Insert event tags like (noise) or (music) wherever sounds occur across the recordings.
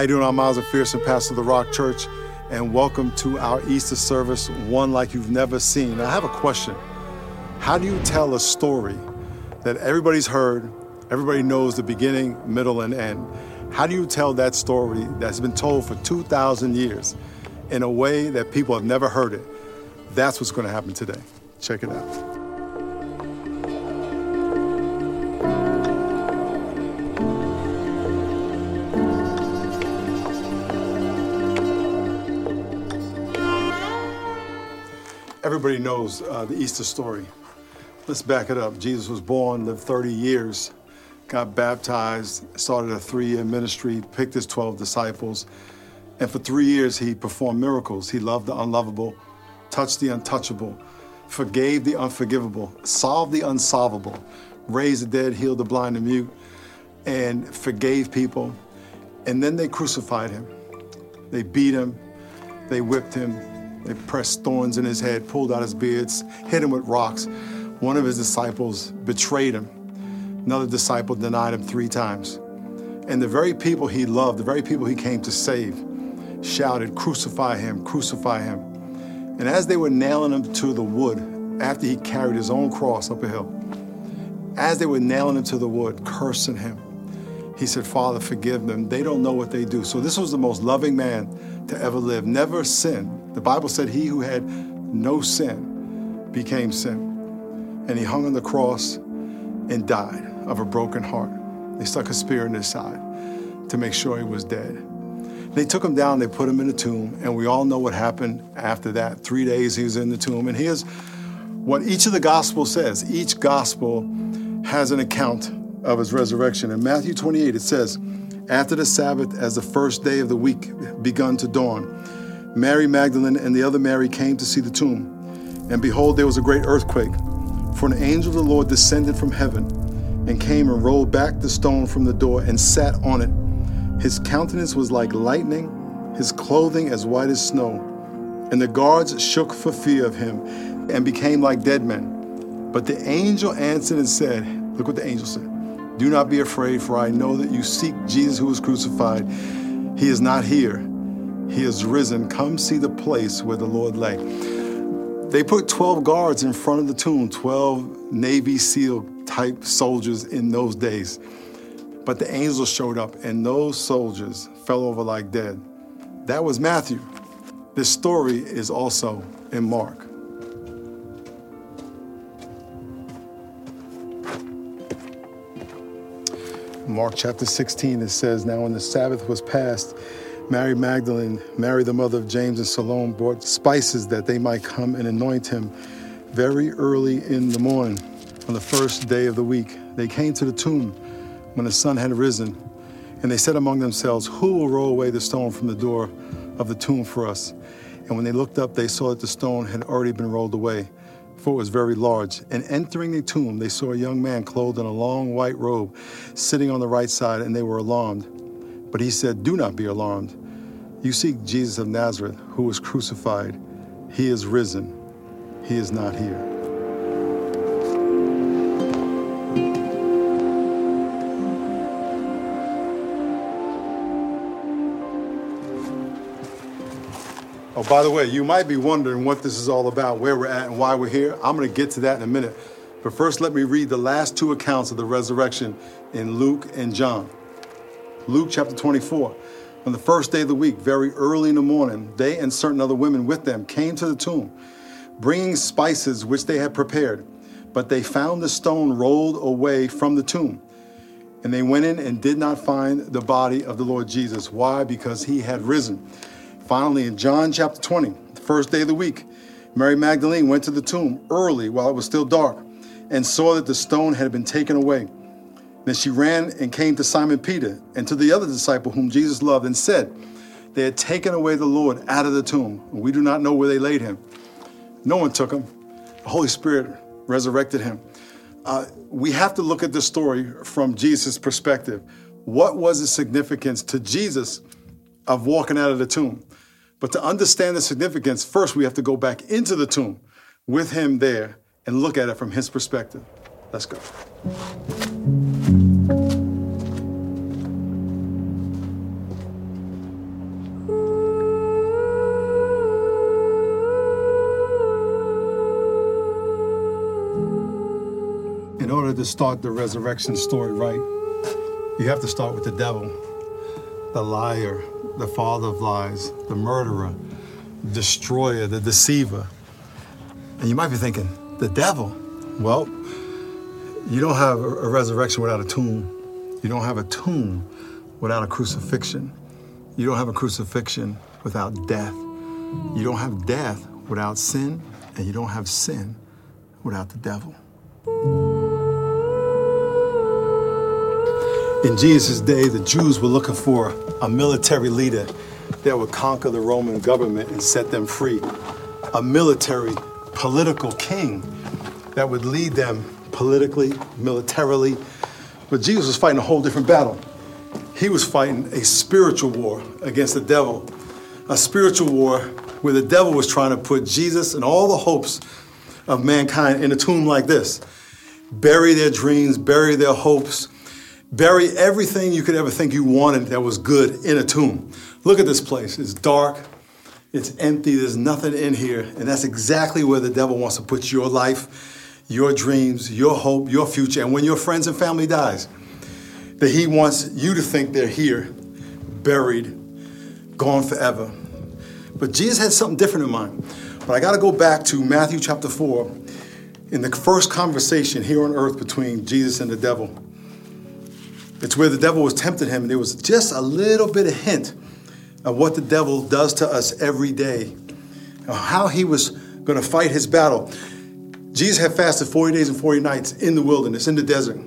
How you doing? I'm Miles McPherson, pastor of the Rock Church, and welcome to our Easter service, one like you've never seen. Now, I have a question. How do you tell a story that everybody's heard, everybody knows the beginning, middle, and end? How do you tell that story that's been told for 2,000 years in a way that people have never heard it? That's what's going to happen today. Check it out. Everybody knows uh, the Easter story. Let's back it up. Jesus was born, lived 30 years, got baptized, started a three year ministry, picked his 12 disciples, and for three years he performed miracles. He loved the unlovable, touched the untouchable, forgave the unforgivable, solved the unsolvable, raised the dead, healed the blind and mute, and forgave people. And then they crucified him. They beat him, they whipped him, they pressed thorns in his head, pulled out his beards, hit him with rocks. One of his disciples betrayed him. Another disciple denied him three times. And the very people he loved, the very people he came to save, shouted, Crucify him, crucify him. And as they were nailing him to the wood, after he carried his own cross up a hill, as they were nailing him to the wood, cursing him, he said, Father, forgive them. They don't know what they do. So this was the most loving man to ever live, never sinned the Bible said he who had no sin became sin. And he hung on the cross and died of a broken heart. They stuck a spear in his side to make sure he was dead. They took him down, they put him in a tomb, and we all know what happened after that. Three days he was in the tomb. And here's what each of the Gospels says. Each Gospel has an account of his resurrection. In Matthew 28, it says, After the Sabbath, as the first day of the week begun to dawn, Mary Magdalene and the other Mary came to see the tomb. And behold, there was a great earthquake, for an angel of the Lord descended from heaven and came and rolled back the stone from the door and sat on it. His countenance was like lightning, his clothing as white as snow. And the guards shook for fear of him and became like dead men. But the angel answered and said, Look what the angel said. Do not be afraid, for I know that you seek Jesus who was crucified. He is not here he is risen. Come see the place where the Lord lay. They put 12 guards in front of the tomb, 12 Navy SEAL type soldiers in those days. But the angels showed up, and those soldiers fell over like dead. That was Matthew. This story is also in Mark. Mark chapter 16, it says, Now when the Sabbath was past, Mary Magdalene, Mary the mother of James and Salome, brought spices that they might come and anoint him very early in the morning on the first day of the week. They came to the tomb when the sun had risen, and they said among themselves, Who will roll away the stone from the door of the tomb for us? And when they looked up, they saw that the stone had already been rolled away, for it was very large. And entering the tomb, they saw a young man clothed in a long white robe sitting on the right side, and they were alarmed. But he said, Do not be alarmed. You seek Jesus of Nazareth, who was crucified. He is risen. He is not here. Oh, by the way, you might be wondering what this is all about, where we're at, and why we're here. I'm going to get to that in a minute. But first, let me read the last two accounts of the resurrection in Luke and John. Luke chapter 24. On the first day of the week, very early in the morning, they and certain other women with them came to the tomb, bringing spices which they had prepared. But they found the stone rolled away from the tomb. And they went in and did not find the body of the Lord Jesus. Why? Because he had risen. Finally, in John chapter 20, the first day of the week, Mary Magdalene went to the tomb early while it was still dark and saw that the stone had been taken away. Then she ran and came to Simon Peter and to the other disciple whom Jesus loved and said, They had taken away the Lord out of the tomb. We do not know where they laid him. No one took him. The Holy Spirit resurrected him. Uh, we have to look at this story from Jesus' perspective. What was the significance to Jesus of walking out of the tomb? But to understand the significance, first we have to go back into the tomb with him there and look at it from his perspective. Let's go. To start the resurrection story right, you have to start with the devil, the liar, the father of lies, the murderer, destroyer, the deceiver. And you might be thinking, the devil? Well, you don't have a resurrection without a tomb. You don't have a tomb without a crucifixion. You don't have a crucifixion without death. You don't have death without sin, and you don't have sin without the devil. In Jesus' day, the Jews were looking for a military leader that would conquer the Roman government and set them free. A military, political king that would lead them politically, militarily. But Jesus was fighting a whole different battle. He was fighting a spiritual war against the devil, a spiritual war where the devil was trying to put Jesus and all the hopes of mankind in a tomb like this. Bury their dreams, bury their hopes, bury everything you could ever think you wanted that was good in a tomb. Look at this place. It's dark, it's empty, there's nothing in here. And that's exactly where the devil wants to put your life, your dreams, your hope, your future. And when your friends and family dies, that he wants you to think they're here, buried, gone forever. But Jesus had something different in mind. But I got to go back to Matthew chapter 4 in the first conversation here on earth between Jesus and the devil. It's where the devil was tempting him, and there was just a little bit of hint of what the devil does to us every day, how he was going to fight his battle. Jesus had fasted 40 days and 40 nights in the wilderness, in the desert.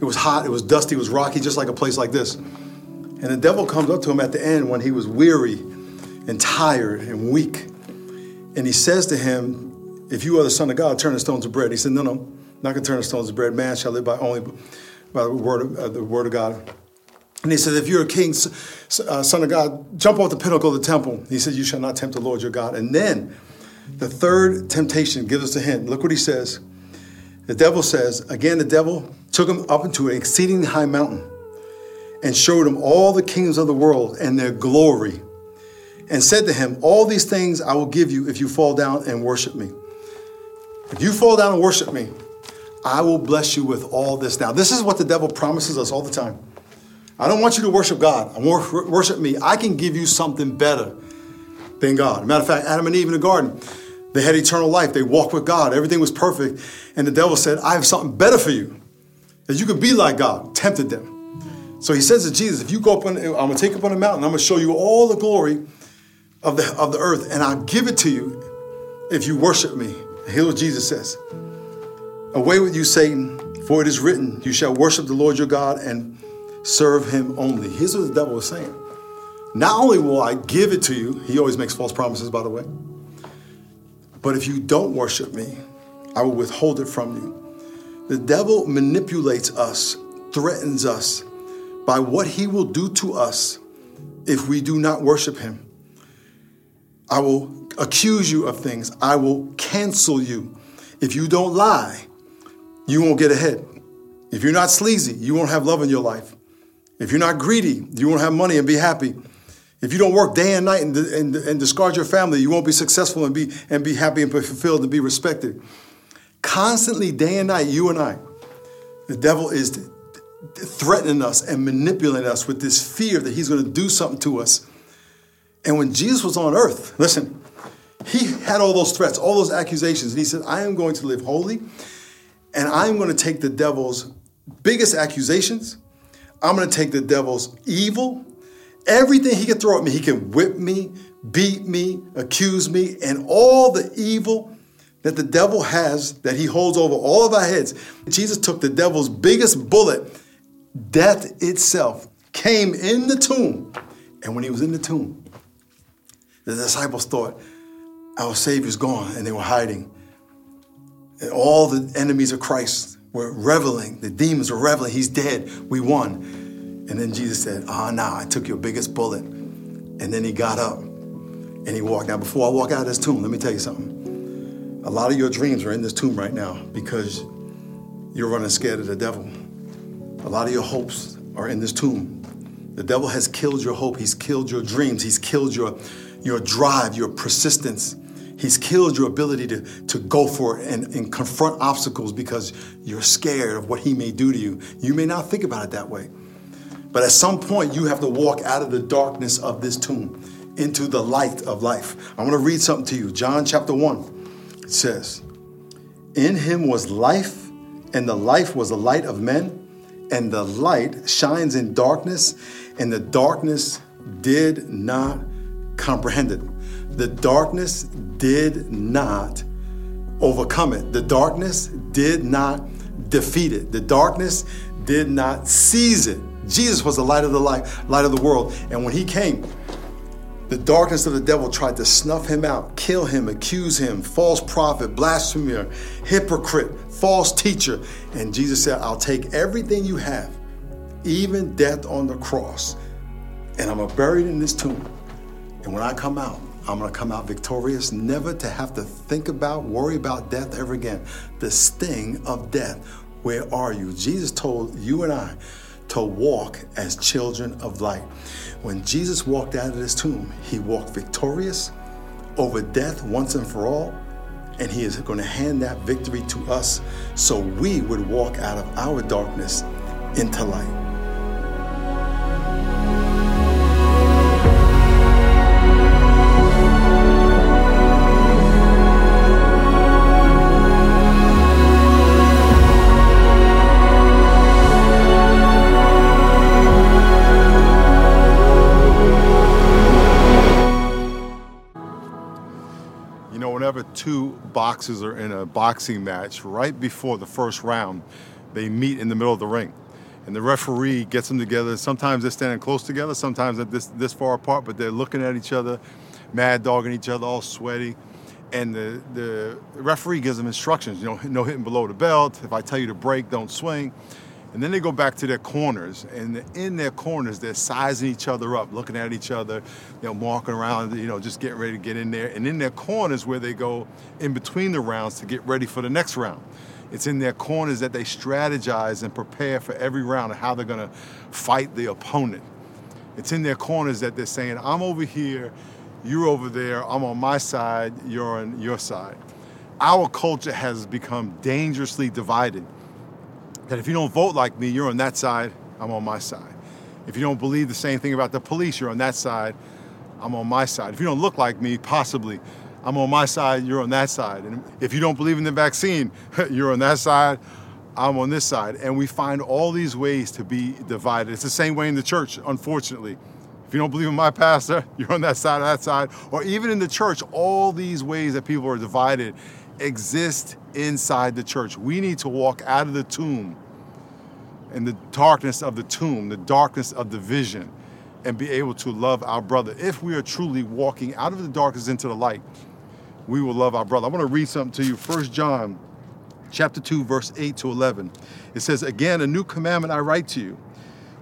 It was hot, it was dusty, it was rocky, just like a place like this. And the devil comes up to him at the end when he was weary and tired and weak. And he says to him, If you are the Son of God, turn the stones to bread. He said, No, no, not going to turn the stones to bread. Man shall live by only by the word of, uh, the word of God. And he said, If you're a king, uh, son of God, jump off the pinnacle of the temple. He said, You shall not tempt the Lord your God. And then the third temptation gives us a hint. Look what he says. The devil says, Again, the devil took him up into an exceedingly high mountain and showed him all the kingdoms of the world and their glory and said to him, All these things I will give you if you fall down and worship me. If you fall down and worship me, I will bless you with all this. Now, this is what the devil promises us all the time. I don't want you to worship God. I want worship me. I can give you something better than God. Matter of fact, Adam and Eve in the garden, they had eternal life. They walked with God. Everything was perfect. And the devil said, I have something better for you. That you can be like God. Tempted them. So he says to Jesus, if you go up on, I'm going to take up on the mountain. I'm going to show you all the glory of the, of the earth, and I'll give it to you if you worship me. Here's what Jesus says Away with you, Satan, for it is written, You shall worship the Lord your God and serve him only. Here's what the devil was saying. Not only will I give it to you, he always makes false promises, by the way, but if you don't worship me, I will withhold it from you. The devil manipulates us, threatens us by what he will do to us if we do not worship him. I will accuse you of things. I will cancel you. If you don't lie, you won't get ahead. If you're not sleazy, you won't have love in your life. If you're not greedy, you won't have money and be happy. If you don't work day and night and, and, and discard your family, you won't be successful and be, and be happy and be fulfilled and be respected. Constantly, day and night, you and I, the devil is threatening us and manipulating us with this fear that he's going to do something to us and when Jesus was on earth, listen, he had all those threats, all those accusations, and he said, I am going to live holy, and I'm going to take the devil's biggest accusations. I'm going to take the devil's evil, everything he can throw at me. He can whip me, beat me, accuse me, and all the evil that the devil has that he holds over all of our heads. Jesus took the devil's biggest bullet, death itself, came in the tomb. And when he was in the tomb, the disciples thought our Savior's gone and they were hiding. And all the enemies of Christ were reveling. The demons were reveling. He's dead. We won. And then Jesus said, Ah, now I took your biggest bullet. And then he got up and he walked. Now, before I walk out of this tomb, let me tell you something. A lot of your dreams are in this tomb right now because you're running scared of the devil. A lot of your hopes are in this tomb. The devil has killed your hope. He's killed your dreams. He's killed your your drive, your persistence. He's killed your ability to, to go for it and, and confront obstacles because you're scared of what he may do to you. You may not think about it that way. But at some point, you have to walk out of the darkness of this tomb into the light of life. I want to read something to you. John chapter 1. It says, In him was life, and the life was the light of men, and the light shines in darkness, and the darkness did not comprehend it. The darkness did not overcome it. The darkness did not defeat it. The darkness did not seize it. Jesus was the light of the light, light of the world. And when he came, the darkness of the devil tried to snuff him out, kill him, accuse him, false prophet, blasphemer, hypocrite, false teacher. And Jesus said, I'll take everything you have, even death on the cross, and I'm buried in this tomb. And when I come out, I'm going to come out victorious, never to have to think about, worry about death ever again. The sting of death. Where are you? Jesus told you and I to walk as children of light. When Jesus walked out of this tomb, he walked victorious over death once and for all. And he is going to hand that victory to us so we would walk out of our darkness into light. Two boxers are in a boxing match, right before the first round, they meet in the middle of the ring. And the referee gets them together. Sometimes they're standing close together, sometimes they're this, this far apart, but they're looking at each other, mad dogging each other, all sweaty. And the, the referee gives them instructions, you know, no hitting below the belt. If I tell you to break, don't swing. And then they go back to their corners, and in their corners, they're sizing each other up, looking at each other, you know, walking around, you know, just getting ready to get in there. And in their corners, where they go in between the rounds to get ready for the next round. It's in their corners that they strategize and prepare for every round and how they're going to fight the opponent. It's in their corners that they're saying, I'm over here, you're over there, I'm on my side, you're on your side. Our culture has become dangerously divided that if you don't vote like me, you're on that side, I'm on my side. If you don't believe the same thing about the police, you're on that side, I'm on my side. If you don't look like me, possibly, I'm on my side, you're on that side. And if you don't believe in the vaccine, (laughs) you're on that side, I'm on this side. And we find all these ways to be divided. It's the same way in the church, unfortunately. If you don't believe in my pastor, (laughs) you're on that side or that side. Or even in the church, all these ways that people are divided exist inside the church. We need to walk out of the tomb in the darkness of the tomb, the darkness of the vision, and be able to love our brother. If we are truly walking out of the darkness into the light, we will love our brother. I want to read something to you. First John chapter 2, verse 8 to 11. It says, Again, a new commandment I write to you,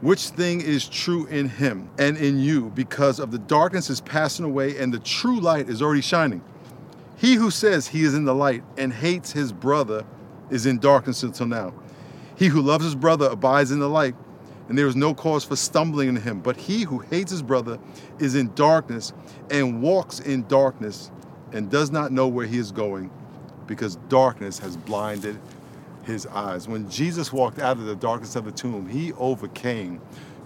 which thing is true in him and in you, because of the darkness is passing away and the true light is already shining. He who says he is in the light and hates his brother is in darkness until now. He who loves his brother abides in the light, and there is no cause for stumbling in him. But he who hates his brother is in darkness and walks in darkness and does not know where he is going because darkness has blinded his eyes. When Jesus walked out of the darkness of the tomb, he overcame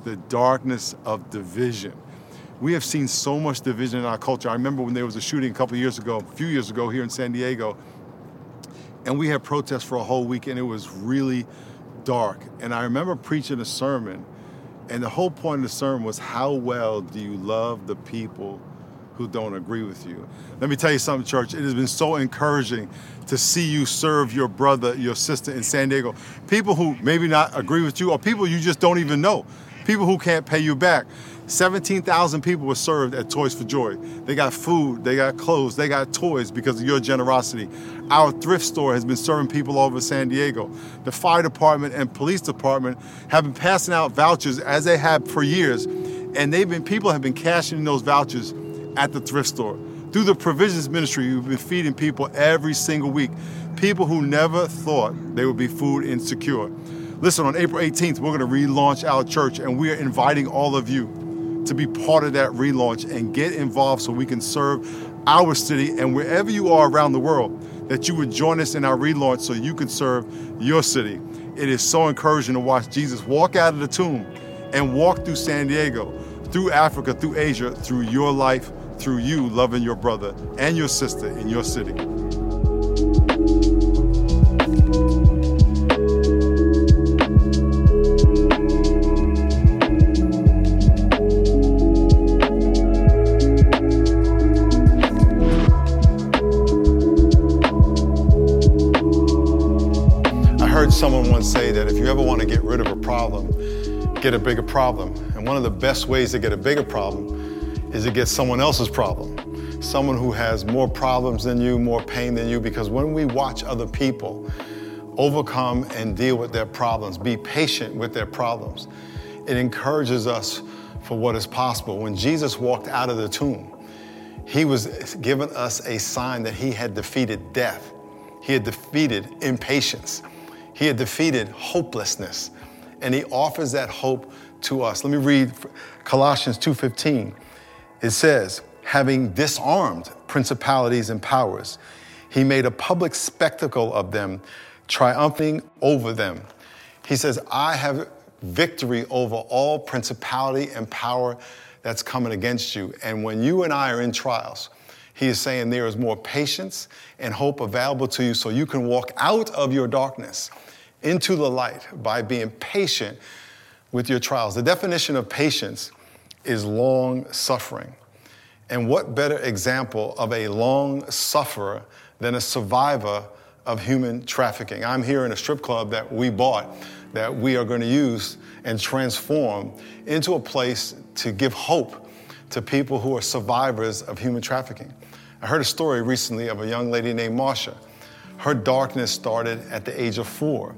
the darkness of division we have seen so much division in our culture. I remember when there was a shooting a couple years ago, a few years ago here in San Diego, and we had protests for a whole week, and it was really dark. And I remember preaching a sermon, and the whole point of the sermon was how well do you love the people who don't agree with you? Let me tell you something, church. It has been so encouraging to see you serve your brother, your sister in San Diego. People who maybe not agree with you, or people you just don't even know. People who can't pay you back 17,000 people were served at Toys for Joy. They got food, they got clothes, they got toys because of your generosity. Our thrift store has been serving people all over San Diego. The fire department and police department have been passing out vouchers as they have for years, and they've been people have been cashing in those vouchers at the thrift store. Through the provisions ministry, we've been feeding people every single week. People who never thought they would be food insecure. Listen, on April 18th, we're going to relaunch our church, and we are inviting all of you to be part of that relaunch and get involved so we can serve our city and wherever you are around the world, that you would join us in our relaunch so you can serve your city. It is so encouraging to watch Jesus walk out of the tomb and walk through San Diego, through Africa, through Asia, through your life, through you loving your brother and your sister in your city. To get rid of a problem, get a bigger problem. And one of the best ways to get a bigger problem is to get someone else's problem. Someone who has more problems than you, more pain than you, because when we watch other people overcome and deal with their problems, be patient with their problems, it encourages us for what is possible. When Jesus walked out of the tomb, he was giving us a sign that he had defeated death. He had defeated impatience. He had defeated hopelessness, and he offers that hope to us. Let me read Colossians 2:15. It says, "Having disarmed principalities and powers, he made a public spectacle of them, triumphing over them." He says, "I have victory over all principality and power that's coming against you." And when you and I are in trials, he is saying there is more patience and hope available to you so you can walk out of your darkness into the light by being patient with your trials. The definition of patience is long suffering. And what better example of a long sufferer than a survivor of human trafficking? I'm here in a strip club that we bought that we are going to use and transform into a place to give hope to people who are survivors of human trafficking. I heard a story recently of a young lady named Marsha. Her darkness started at the age of four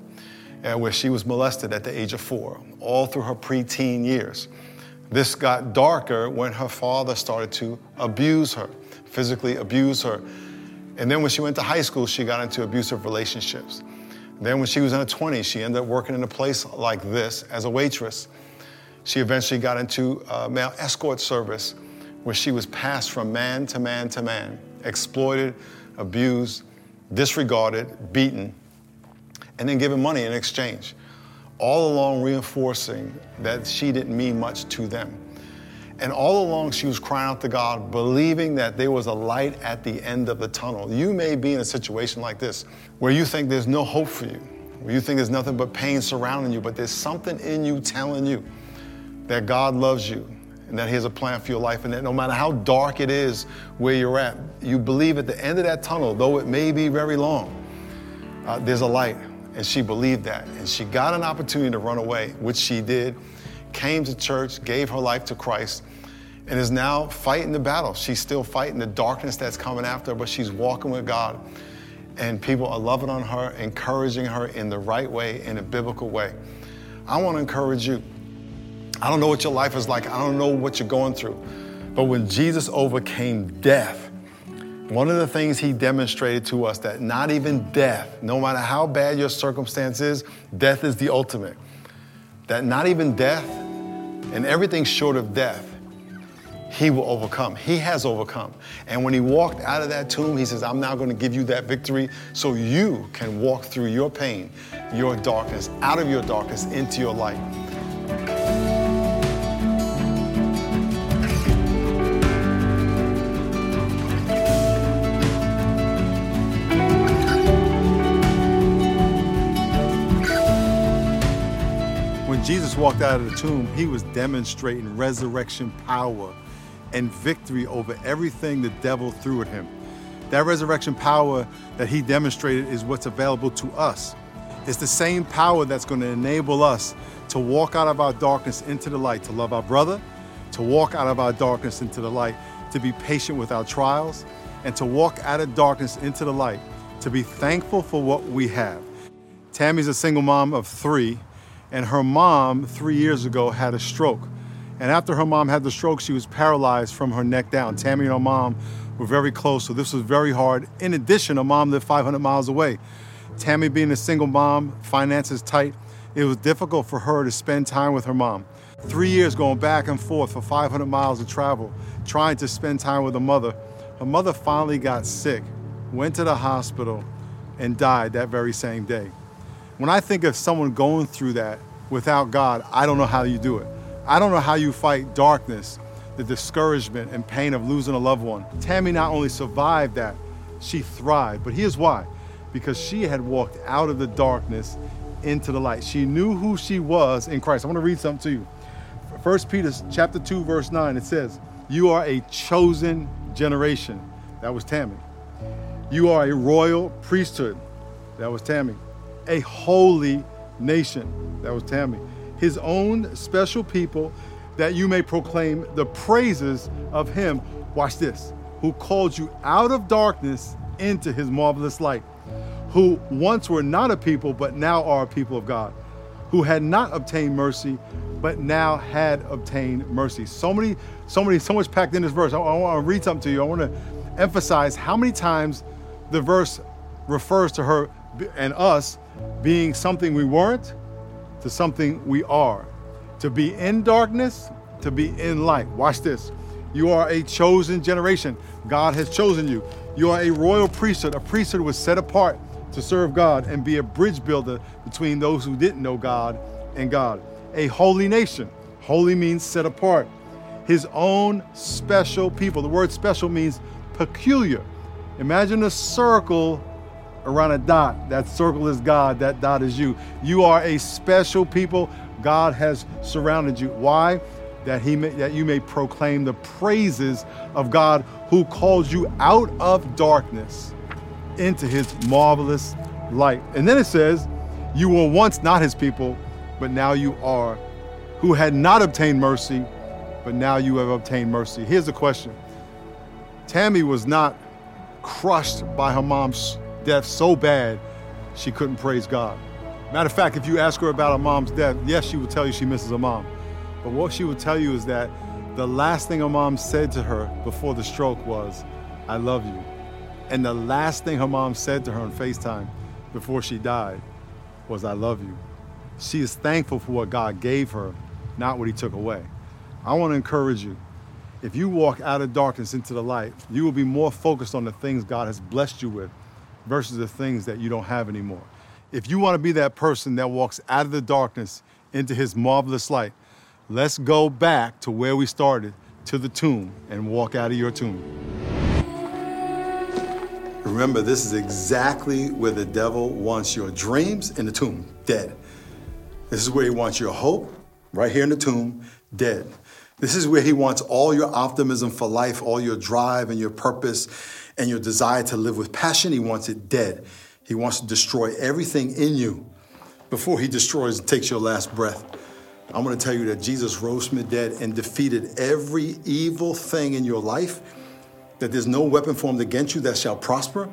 uh, where she was molested at the age of four, all through her preteen years. This got darker when her father started to abuse her, physically abuse her. And then when she went to high school, she got into abusive relationships. Then when she was in her 20s, she ended up working in a place like this as a waitress. She eventually got into a male escort service where she was passed from man to man to man, exploited, abused, disregarded, beaten, and then given money in exchange, all along reinforcing that she didn't mean much to them. And all along, she was crying out to God, believing that there was a light at the end of the tunnel. You may be in a situation like this where you think there's no hope for you, where you think there's nothing but pain surrounding you, but there's something in you telling you that God loves you and that He has a plan for your life, and that no matter how dark it is where you're at, you believe at the end of that tunnel, though it may be very long, uh, there's a light. And she believed that. And she got an opportunity to run away, which she did, came to church, gave her life to Christ, and is now fighting the battle. She's still fighting the darkness that's coming after but she's walking with God. And people are loving on her, encouraging her in the right way, in a biblical way. I want to encourage you. I don't know what your life is like, I don't know what you're going through. But when Jesus overcame death, one of the things he demonstrated to us that not even death, no matter how bad your circumstance is, death is the ultimate. That not even death and everything short of death, he will overcome. He has overcome. And when he walked out of that tomb, he says, I'm now going to give you that victory so you can walk through your pain, your darkness, out of your darkness into your light. Walked out of the tomb, he was demonstrating resurrection power and victory over everything the devil threw at him. That resurrection power that he demonstrated is what's available to us. It's the same power that's going to enable us to walk out of our darkness into the light, to love our brother, to walk out of our darkness into the light, to be patient with our trials, and to walk out of darkness into the light, to be thankful for what we have. Tammy's a single mom of three and her mom, three years ago, had a stroke. And after her mom had the stroke, she was paralyzed from her neck down. Tammy and her mom were very close, so this was very hard. In addition, her mom lived 500 miles away. Tammy, being a single mom, finances tight, it was difficult for her to spend time with her mom. Three years going back and forth for 500 miles of travel, trying to spend time with her mother. Her mother finally got sick, went to the hospital, and died that very same day. When I think of someone going through that without God, I don't know how you do it. I don't know how you fight darkness, the discouragement and pain of losing a loved one. Tammy not only survived that, she thrived. But here's why because she had walked out of the darkness into the light. She knew who she was in Christ. I want to read something to you. 1 Peter chapter 2 verse 9 it says, "You are a chosen generation." That was Tammy. You are a royal priesthood. That was Tammy. A holy nation. That was Tammy. His own special people that you may proclaim the praises of him. Watch this. Who called you out of darkness into his marvelous light who once were not a people, but now are a people of God, who had not obtained mercy, but now had obtained mercy. So many, so many, so much packed in this verse. I, I want to read something to you. I want to emphasize how many times the verse refers to her and us being something we weren't to something we are. To be in darkness, to be in light. Watch this. You are a chosen generation. God has chosen you. You are a royal priesthood. A priesthood was set apart to serve God and be a bridge builder between those who didn't know God and God. A holy nation. Holy means set apart. His own special people. The word special means peculiar. Imagine a circle around a dot. That circle is God, that dot is you. You are a special people. God has surrounded you. Why? That he may, that you may proclaim the praises of God who calls you out of darkness into his marvelous light. And then it says, You were once not his people, but now you are, who had not obtained mercy, but now you have obtained mercy. Here's the question Tammy was not crushed by her mom's death so bad she couldn't praise God. Matter of fact, if you ask her about her mom's death, yes, she will tell you she misses her mom. But what she will tell you is that the last thing her mom said to her before the stroke was, I love you. And the last thing her mom said to her on FaceTime before she died was, I love you. She is thankful for what God gave her, not what He took away. I want to encourage you. If you walk out of darkness into the light, you will be more focused on the things God has blessed you with versus the things that you don't have anymore. If you want to be that person that walks out of the darkness into His marvelous light, let's go back to where we started, to the tomb, and walk out of your tomb. Remember, this is exactly where the devil wants your dreams in the tomb, dead. This is where he wants your hope, right here in the tomb, dead. This is where he wants all your optimism for life, all your drive and your purpose and your desire to live with passion. He wants it dead. He wants to destroy everything in you before he destroys and takes your last breath. I'm going to tell you that Jesus rose from the dead and defeated every evil thing in your life that there's no weapon formed against you that shall prosper,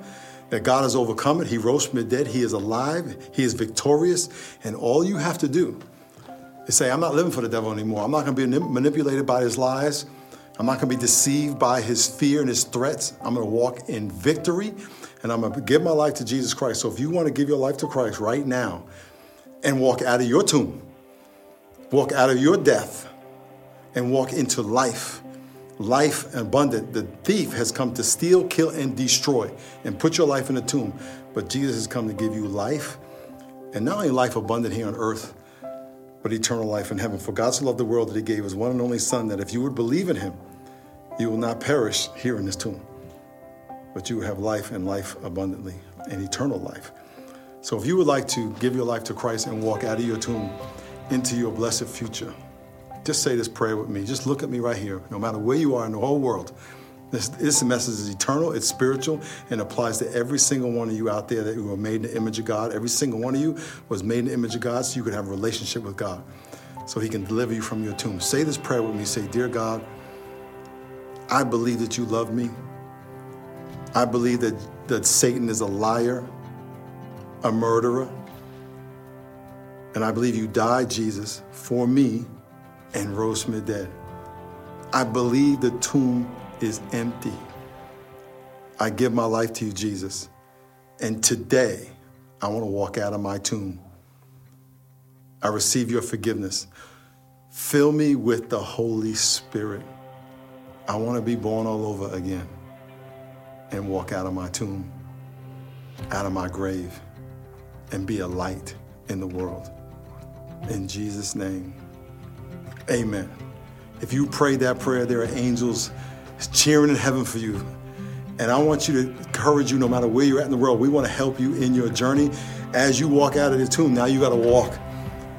that God has overcome it. He rose from the dead. He is alive. He is victorious. And all you have to do is say, I'm not living for the devil anymore. I'm not going to be manipulated by his lies. I'm not going to be deceived by his fear and his threats. I'm going to walk in victory and I'm going to give my life to Jesus Christ. So if you want to give your life to Christ right now and walk out of your tomb, walk out of your death, and walk into life life abundant. The thief has come to steal, kill, and destroy and put your life in a tomb. But Jesus has come to give you life, and not only life abundant here on earth, but eternal life in heaven. For God so loved the world that he gave his one and only Son, that if you would believe in him, you will not perish here in this tomb, but you will have life and life abundantly and eternal life. So if you would like to give your life to Christ and walk out of your tomb into your blessed future, just say this prayer with me. Just look at me right here, no matter where you are in the whole world. This, this message is eternal, it's spiritual, and applies to every single one of you out there that were made in the image of God. Every single one of you was made in the image of God so you could have a relationship with God, so He can deliver you from your tomb. Say this prayer with me. Say, Dear God, I believe that you love me. I believe that, that Satan is a liar, a murderer. And I believe you died, Jesus, for me and rose from the dead. I believe the tomb is empty. I give my life to you, Jesus. And today, I want to walk out of my tomb. I receive your forgiveness. Fill me with the Holy Spirit. I want to be born all over again. and walk out of my tomb, out of my grave, and be a light in the world. In Jesus' name, amen. If you prayed that prayer, there are angels cheering in heaven for you. And I want you to encourage you no matter where you're at in the world. We want to help you in your journey as you walk out of the tomb. Now you got to walk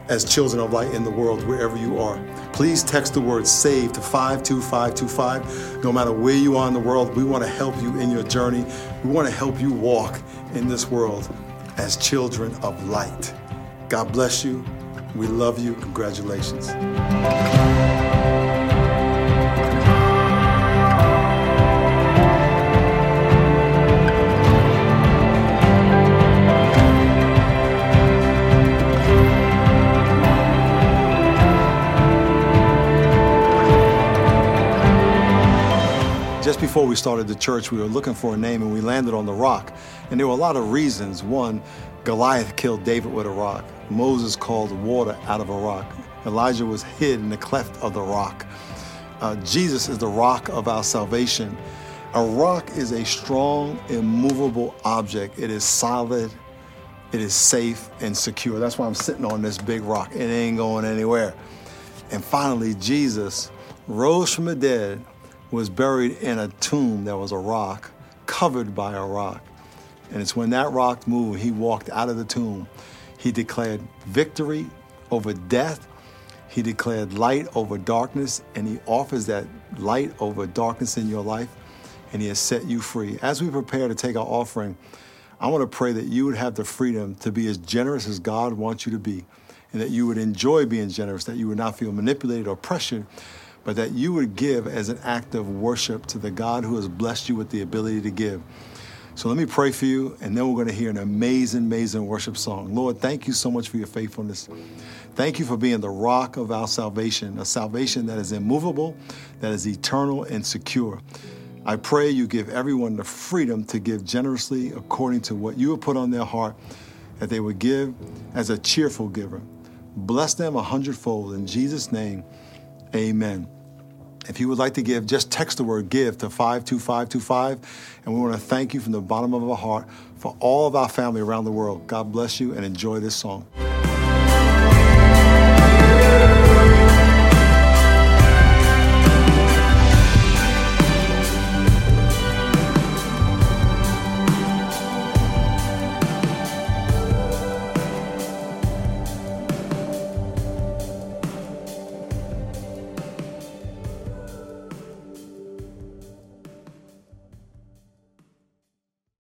as children of light in the world wherever you are. Please text the word SAVE to 52525. No matter where you are in the world, we want to help you in your journey. We want to help you walk in this world as children of light. God bless you. We love you. Congratulations. Just before we started the church, we were looking for a name and we landed on the rock. And there were a lot of reasons. One, Goliath killed David with a rock. Moses called water out of a rock. Elijah was hid in the cleft of the rock. Uh, Jesus is the rock of our salvation. A rock is a strong, immovable object. It is solid, it is safe and secure. That's why I'm sitting on this big rock. It ain't going anywhere. And finally, Jesus rose from the dead was buried in a tomb that was a rock, covered by a rock. And it's when that rock moved, he walked out of the tomb. He declared victory over death. He declared light over darkness, and he offers that light over darkness in your life, and he has set you free. As we prepare to take our offering, I want to pray that you would have the freedom to be as generous as God wants you to be, and that you would enjoy being generous, that you would not feel manipulated or pressured but that you would give as an act of worship to the God who has blessed you with the ability to give. So let me pray for you, and then we're going to hear an amazing, amazing worship song. Lord, thank you so much for your faithfulness. Thank you for being the rock of our salvation, a salvation that is immovable, that is eternal and secure. I pray you give everyone the freedom to give generously according to what you have put on their heart, that they would give as a cheerful giver. Bless them a hundredfold. In Jesus' name, amen. If you would like to give, just text the word give to 52525. And we want to thank you from the bottom of our heart for all of our family around the world. God bless you and enjoy this song.